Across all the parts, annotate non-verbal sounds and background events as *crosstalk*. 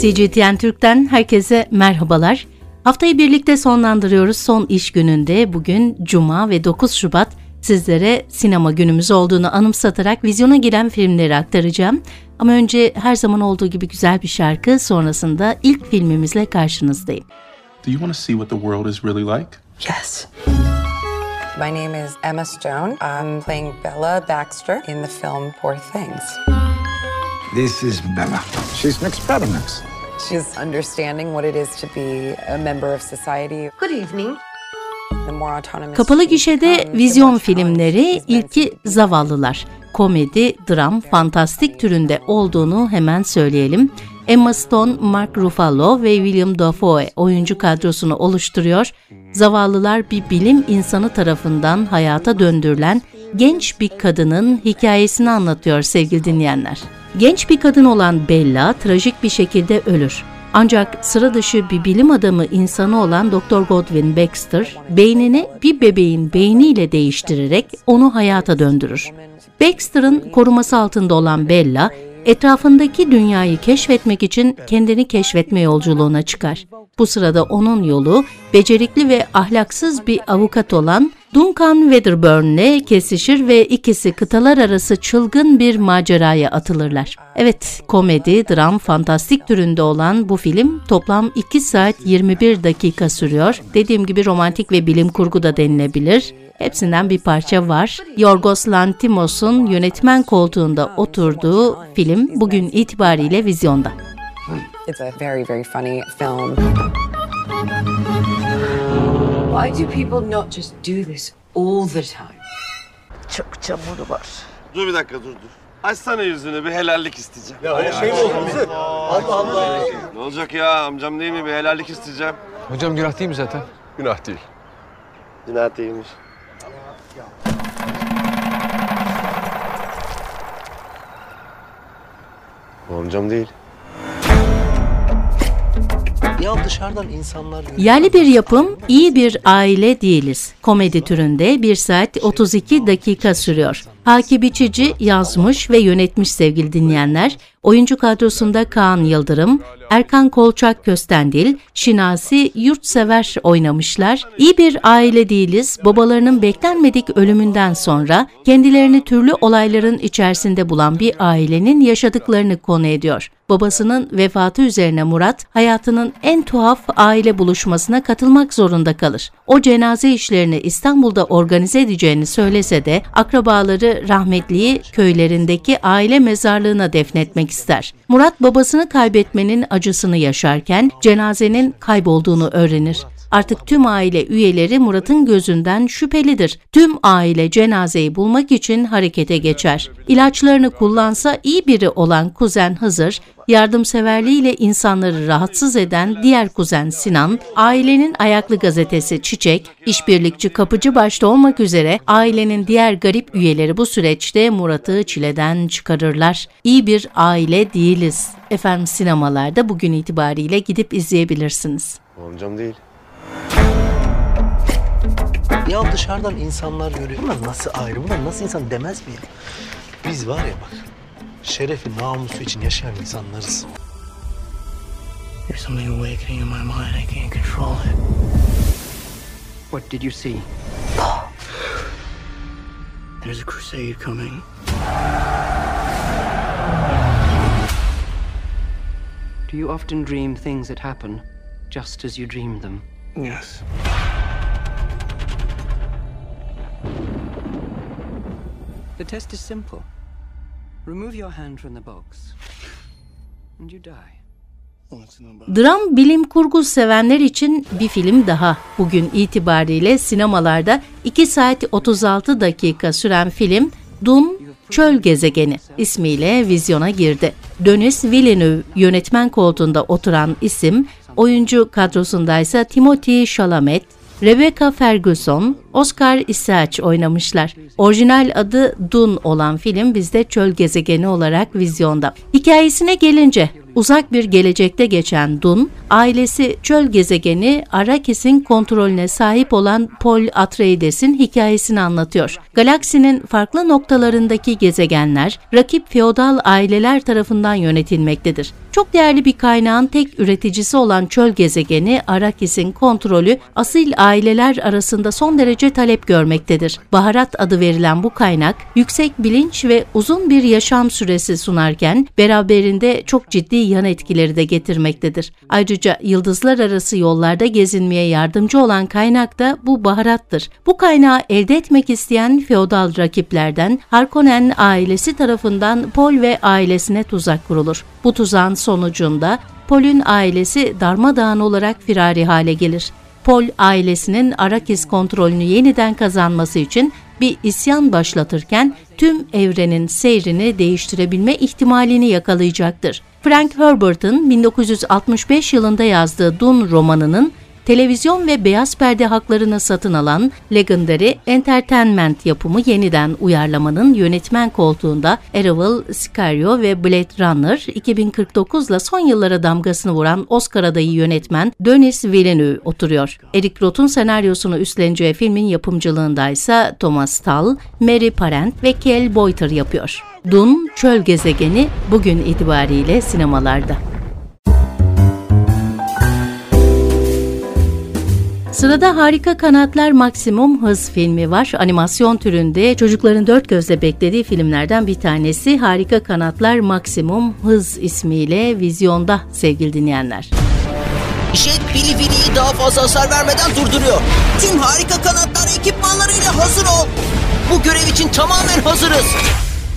CGTN Türk'ten herkese merhabalar. Haftayı birlikte sonlandırıyoruz. Son iş gününde bugün Cuma ve 9 Şubat sizlere sinema günümüz olduğunu anımsatarak vizyona giren filmleri aktaracağım. Ama önce her zaman olduğu gibi güzel bir şarkı sonrasında ilk filmimizle karşınızdayım. Do you want to see what the world is really like? Yes. My name is Emma Stone. I'm playing Bella Baxter in the film Poor Things. This is Bella. She's mixed mix. She's understanding what it is to be a member of society. Good evening. Kapalı gişede vizyon filmleri ilki zavallılar. Komedi, dram, fantastik türünde olduğunu hemen söyleyelim. Emma Stone, Mark Ruffalo ve William Dafoe oyuncu kadrosunu oluşturuyor. Zavallılar bir bilim insanı tarafından hayata döndürülen genç bir kadının hikayesini anlatıyor sevgili dinleyenler. Genç bir kadın olan Bella trajik bir şekilde ölür. Ancak sıra dışı bir bilim adamı insanı olan Dr. Godwin Baxter, beynini bir bebeğin beyniyle değiştirerek onu hayata döndürür. Baxter'ın koruması altında olan Bella, etrafındaki dünyayı keşfetmek için kendini keşfetme yolculuğuna çıkar. Bu sırada onun yolu becerikli ve ahlaksız bir avukat olan Duncan Wedderburn'le kesişir ve ikisi kıtalar arası çılgın bir maceraya atılırlar. Evet, komedi, dram, fantastik türünde olan bu film toplam 2 saat 21 dakika sürüyor. Dediğim gibi romantik ve bilim kurgu da denilebilir. Hepsinden bir parça var. Yorgos Lanthimos'un yönetmen koltuğunda oturduğu film bugün itibariyle vizyonda. It's a very, very funny film. Why do people not just do this all the time? Çok çamuru var. Dur bir dakika dur dur. Açsana yüzünü bir helallik isteyeceğim. Ya Şey mi oldu bize? Allah Allah. Ne olacak ya amcam değil mi bir helallik isteyeceğim. Hocam günah değil mi zaten? Günah değil. Günah değilmiş. Bu amcam değil. Ya dışarıdan insanlar. Yerli bir yapım, iyi bir aile değiliz. Komedi türünde 1 saat 32 dakika sürüyor. Haki Biçici yazmış ve yönetmiş sevgili dinleyenler. Oyuncu kadrosunda Kaan Yıldırım, Erkan Kolçak Köstendil, Şinasi Yurtsever oynamışlar. İyi bir aile değiliz. Babalarının beklenmedik ölümünden sonra kendilerini türlü olayların içerisinde bulan bir ailenin yaşadıklarını konu ediyor. Babasının vefatı üzerine Murat hayatının en tuhaf aile buluşmasına katılmak zorunda kalır. O cenaze işlerini İstanbul'da organize edeceğini söylese de akrabaları rahmetliyi köylerindeki aile mezarlığına defnetmek ister. Murat babasını kaybetmenin acısını yaşarken cenazenin kaybolduğunu öğrenir. Artık tüm aile üyeleri Murat'ın gözünden şüphelidir. Tüm aile cenazeyi bulmak için harekete geçer. İlaçlarını kullansa iyi biri olan kuzen Hızır, yardımseverliğiyle insanları rahatsız eden diğer kuzen Sinan, ailenin ayaklı gazetesi Çiçek, işbirlikçi kapıcı başta olmak üzere ailenin diğer garip üyeleri bu süreçte Murat'ı çileden çıkarırlar. İyi bir aile değiliz. Efendim sinemalarda bugün itibariyle gidip izleyebilirsiniz. Amcam değil. Ya dışarıdan insanlar görüyor. Bunlar nasıl ayrı? Bunlar nasıl insan demez mi ya? Biz var ya bak. Şerefi, namusu için yaşayan insanlarız. There's something awakening in my mind. I can't control it. What did you see? *gasps* There's a crusade coming. Do you often dream things that happen just as you dream them? Yes. The test is simple. Remove your hand from the box, and you die. Dram bilim kurgu sevenler için bir film daha. Bugün itibariyle sinemalarda 2 saat 36 dakika süren film Dune Çöl Gezegeni ismiyle vizyona girdi. Denis Villeneuve yönetmen koltuğunda oturan isim, oyuncu kadrosundaysa Timothy Chalamet, Rebecca Ferguson, Oscar Isaac oynamışlar. Orijinal adı Dun olan film bizde çöl gezegeni olarak vizyonda. Hikayesine gelince Uzak bir gelecekte geçen Dun, ailesi çöl gezegeni Arrakis'in kontrolüne sahip olan Paul Atreides'in hikayesini anlatıyor. Galaksinin farklı noktalarındaki gezegenler, rakip feodal aileler tarafından yönetilmektedir. Çok değerli bir kaynağın tek üreticisi olan çöl gezegeni Arrakis'in kontrolü asil aileler arasında son derece talep görmektedir. Baharat adı verilen bu kaynak yüksek bilinç ve uzun bir yaşam süresi sunarken beraberinde çok ciddi yan etkileri de getirmektedir. Ayrıca yıldızlar arası yollarda gezinmeye yardımcı olan kaynak da bu baharattır. Bu kaynağı elde etmek isteyen feodal rakiplerden Harkonnen ailesi tarafından Pol ve ailesine tuzak kurulur. Bu tuzağın sonucunda Pol'ün ailesi darmadağın olarak firari hale gelir. Pol ailesinin Arakis kontrolünü yeniden kazanması için bir isyan başlatırken tüm evrenin seyrini değiştirebilme ihtimalini yakalayacaktır. Frank Herbert'ın 1965 yılında yazdığı Dune romanının televizyon ve beyaz perde haklarını satın alan Legendary Entertainment yapımı yeniden uyarlamanın yönetmen koltuğunda Errol Sicario ve Blade Runner 2049 ile son yıllara damgasını vuran Oscar adayı yönetmen Denis Villeneuve oturuyor. Eric Roth'un senaryosunu üstleneceği filmin yapımcılığında ise Thomas Stahl, Mary Parent ve Kel Boyter yapıyor. Dun Çöl Gezegeni bugün itibariyle sinemalarda. Sırada Harika Kanatlar Maksimum Hız filmi var. Animasyon türünde çocukların dört gözle beklediği filmlerden bir tanesi Harika Kanatlar Maksimum Hız ismiyle vizyonda sevgili dinleyenler. Jet Billy Billy'yi daha fazla hasar vermeden durduruyor. Tüm harika kanatlar ekipmanlarıyla hazır ol. Bu görev için tamamen hazırız.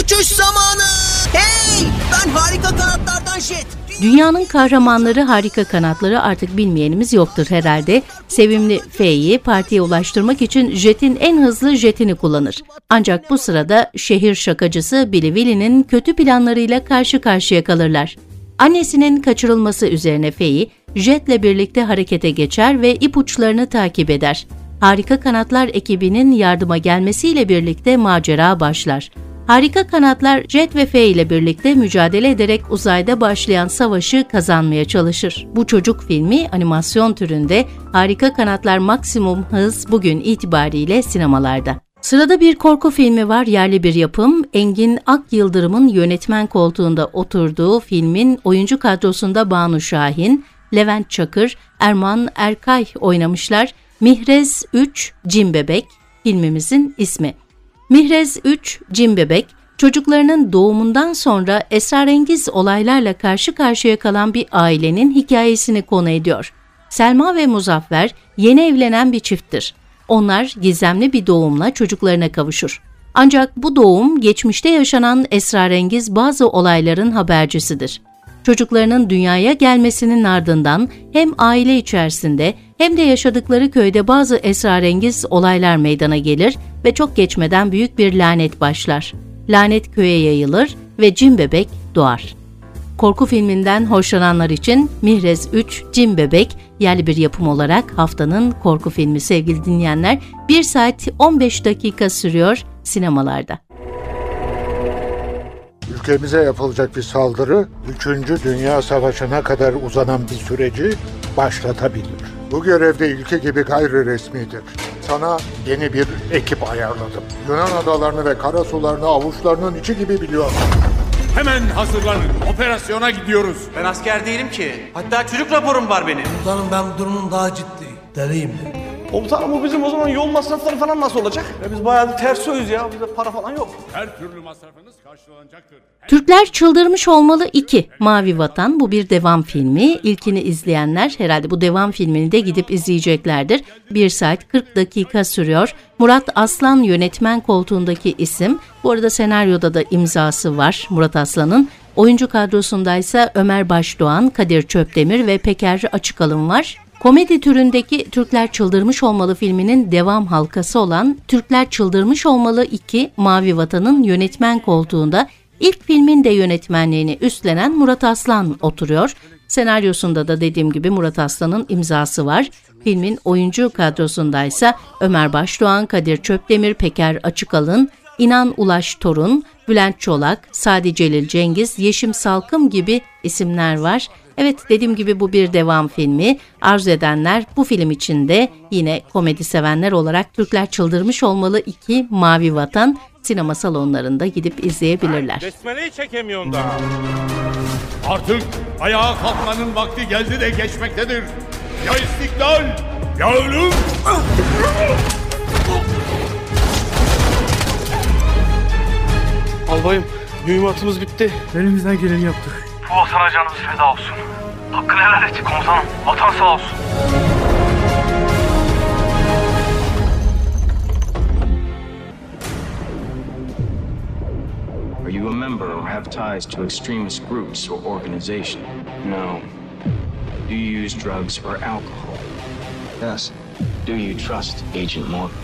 Uçuş zamanı. Hey! Ben harika kanatlardan Jet. Dünyanın kahramanları harika kanatları artık bilmeyenimiz yoktur herhalde. Sevimli F'yi partiye ulaştırmak için jetin en hızlı jetini kullanır. Ancak bu sırada şehir şakacısı Billy Willy'nin kötü planlarıyla karşı karşıya kalırlar. Annesinin kaçırılması üzerine F'yi jetle birlikte harekete geçer ve ipuçlarını takip eder. Harika Kanatlar ekibinin yardıma gelmesiyle birlikte macera başlar. Harika Kanatlar Jet ve F ile birlikte mücadele ederek uzayda başlayan savaşı kazanmaya çalışır. Bu çocuk filmi animasyon türünde Harika Kanatlar Maksimum Hız bugün itibariyle sinemalarda. Sırada bir korku filmi var yerli bir yapım. Engin Ak Yıldırım'ın yönetmen koltuğunda oturduğu filmin oyuncu kadrosunda Banu Şahin, Levent Çakır, Erman Erkay oynamışlar. Mihrez 3 Cin Bebek filmimizin ismi. Mihrez 3 Cin Bebek, çocuklarının doğumundan sonra esrarengiz olaylarla karşı karşıya kalan bir ailenin hikayesini konu ediyor. Selma ve Muzaffer yeni evlenen bir çifttir. Onlar gizemli bir doğumla çocuklarına kavuşur. Ancak bu doğum geçmişte yaşanan esrarengiz bazı olayların habercisidir. Çocuklarının dünyaya gelmesinin ardından hem aile içerisinde hem de yaşadıkları köyde bazı esrarengiz olaylar meydana gelir ve çok geçmeden büyük bir lanet başlar. Lanet köye yayılır ve cin bebek doğar. Korku filminden hoşlananlar için Mihrez 3 Cin Bebek yerli bir yapım olarak haftanın korku filmi sevgili dinleyenler 1 saat 15 dakika sürüyor sinemalarda. Ülkemize yapılacak bir saldırı 3. Dünya Savaşı'na kadar uzanan bir süreci başlatabilir. Bu görevde ülke gibi gayri resmidir. Sana yeni bir ekip ayarladım. Yunan adalarını ve kara sularını avuçlarının içi gibi biliyorsun. Hemen hazırlanın. Operasyona gidiyoruz. Ben asker değilim ki. Hatta çocuk raporum var benim. Komutanım ben durumum daha ciddi. Deliyim. Komutanım bu bizim o zaman yol masrafları falan nasıl olacak? Ya biz bayağı ters soyuz ya. Bizde para falan yok. Her türlü masrafınız karşılanacaktır. Türkler Çıldırmış Olmalı 2 Mavi Vatan bu bir devam filmi. İlkini izleyenler herhalde bu devam filmini de gidip izleyeceklerdir. 1 saat 40 dakika sürüyor. Murat Aslan yönetmen koltuğundaki isim. Bu arada senaryoda da imzası var Murat Aslan'ın. Oyuncu kadrosunda ise Ömer Başdoğan, Kadir Çöpdemir ve Peker Açıkalın var. Komedi türündeki Türkler Çıldırmış Olmalı filminin devam halkası olan Türkler Çıldırmış Olmalı 2 Mavi Vatan'ın yönetmen koltuğunda ilk filmin de yönetmenliğini üstlenen Murat Aslan oturuyor. Senaryosunda da dediğim gibi Murat Aslan'ın imzası var. Filmin oyuncu kadrosundaysa Ömer Başdoğan, Kadir Çöpdemir, Peker Açıkalın, İnan Ulaş Torun, Bülent Çolak, Sadi Celil Cengiz, Yeşim Salkım gibi isimler var. Evet dediğim gibi bu bir devam filmi. Arzu edenler bu film içinde yine komedi sevenler olarak Türkler Çıldırmış Olmalı 2 Mavi Vatan sinema salonlarında gidip izleyebilirler. Besmele'yi çekemiyorsun daha. Artık ayağa kalkmanın vakti geldi de geçmektedir. Ya istiklal ya ölüm. Albayım mühimmatımız bitti. Elimizden geleni yaptık. Bu vatana canımız feda olsun. Hakkını helal et komutanım. Vatan sağ olsun. Are you a member or have ties to extremist groups or organization? No. Do you use drugs or alcohol? Yes. Do you trust Agent Morgan?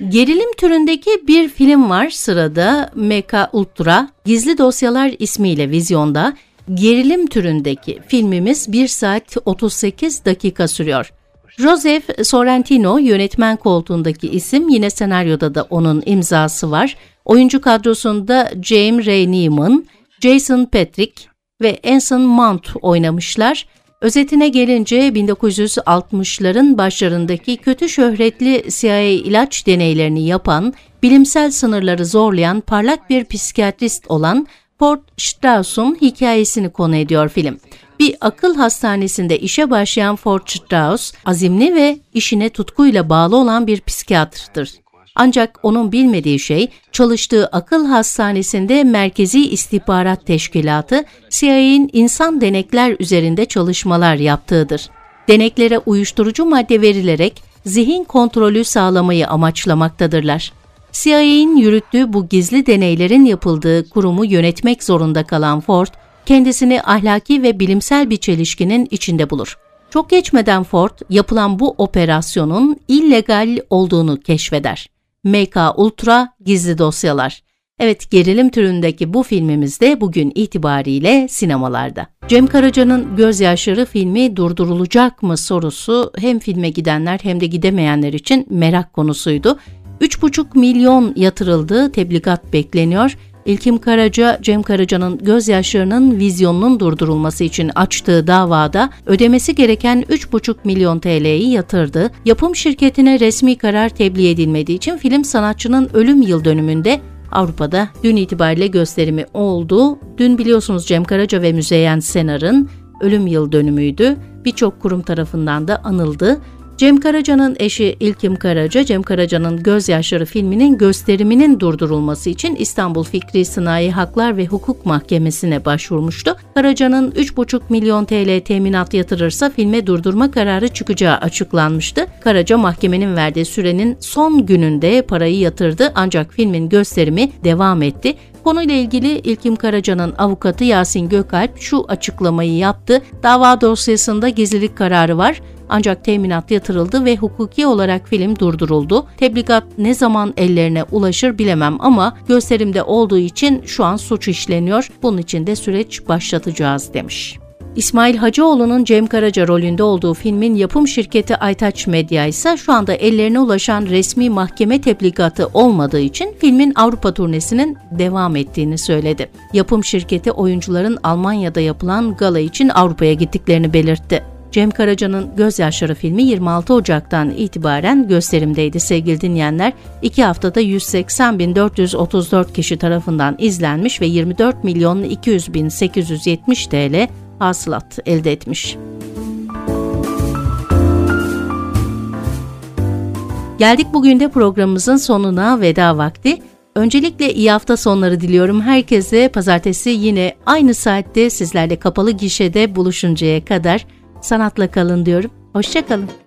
Gerilim türündeki bir film var sırada Mecha Ultra Gizli Dosyalar ismiyle vizyonda. Gerilim türündeki filmimiz 1 saat 38 dakika sürüyor. Joseph Sorrentino yönetmen koltuğundaki isim yine senaryoda da onun imzası var. Oyuncu kadrosunda James Ray Neiman, Jason Patrick ve Anson Mount oynamışlar. Özetine gelince 1960'ların başlarındaki kötü şöhretli CIA ilaç deneylerini yapan, bilimsel sınırları zorlayan parlak bir psikiyatrist olan Ford Strauss'un hikayesini konu ediyor film. Bir akıl hastanesinde işe başlayan Ford Strauss, azimli ve işine tutkuyla bağlı olan bir psikiyatrdır. Ancak onun bilmediği şey çalıştığı akıl hastanesinde Merkezi İstihbarat Teşkilatı CIA'nin insan denekler üzerinde çalışmalar yaptığıdır. Deneklere uyuşturucu madde verilerek zihin kontrolü sağlamayı amaçlamaktadırlar. CIA'nin yürüttüğü bu gizli deneylerin yapıldığı kurumu yönetmek zorunda kalan Ford, kendisini ahlaki ve bilimsel bir çelişkinin içinde bulur. Çok geçmeden Ford, yapılan bu operasyonun illegal olduğunu keşfeder. MK Ultra Gizli Dosyalar. Evet gerilim türündeki bu filmimiz de bugün itibariyle sinemalarda. Cem Karaca'nın Gözyaşları filmi durdurulacak mı sorusu hem filme gidenler hem de gidemeyenler için merak konusuydu. 3,5 milyon yatırıldı, tebligat bekleniyor. İlkim Karaca, Cem Karaca'nın gözyaşlarının vizyonunun durdurulması için açtığı davada ödemesi gereken 3,5 milyon TL'yi yatırdı. Yapım şirketine resmi karar tebliğ edilmediği için film sanatçının ölüm yıl dönümünde Avrupa'da dün itibariyle gösterimi oldu. Dün biliyorsunuz Cem Karaca ve Müzeyyen Senar'ın ölüm yıl dönümüydü. Birçok kurum tarafından da anıldı. Cem Karaca'nın eşi İlkim Karaca, Cem Karaca'nın Gözyaşları filminin gösteriminin durdurulması için İstanbul Fikri Sınai Haklar ve Hukuk Mahkemesi'ne başvurmuştu. Karaca'nın 3,5 milyon TL teminat yatırırsa filme durdurma kararı çıkacağı açıklanmıştı. Karaca mahkemenin verdiği sürenin son gününde parayı yatırdı ancak filmin gösterimi devam etti. Konuyla ilgili İlkim Karaca'nın avukatı Yasin Gökalp şu açıklamayı yaptı. Dava dosyasında gizlilik kararı var ancak teminat yatırıldı ve hukuki olarak film durduruldu. Tebligat ne zaman ellerine ulaşır bilemem ama gösterimde olduğu için şu an suç işleniyor. Bunun için de süreç başlatacağız demiş. İsmail Hacıoğlu'nun Cem Karaca rolünde olduğu filmin yapım şirketi Aytaç Medya ise şu anda ellerine ulaşan resmi mahkeme tebligatı olmadığı için filmin Avrupa turnesinin devam ettiğini söyledi. Yapım şirketi oyuncuların Almanya'da yapılan gala için Avrupa'ya gittiklerini belirtti. Cem Karaca'nın Gözyaşları filmi 26 Ocak'tan itibaren gösterimdeydi sevgili dinleyenler. İki haftada 180.434 kişi tarafından izlenmiş ve 24 milyon 200 bin 870 TL hasılat elde etmiş. Geldik bugün de programımızın sonuna veda vakti. Öncelikle iyi hafta sonları diliyorum herkese. Pazartesi yine aynı saatte sizlerle kapalı gişede buluşuncaya kadar sanatla kalın diyorum. Hoşçakalın.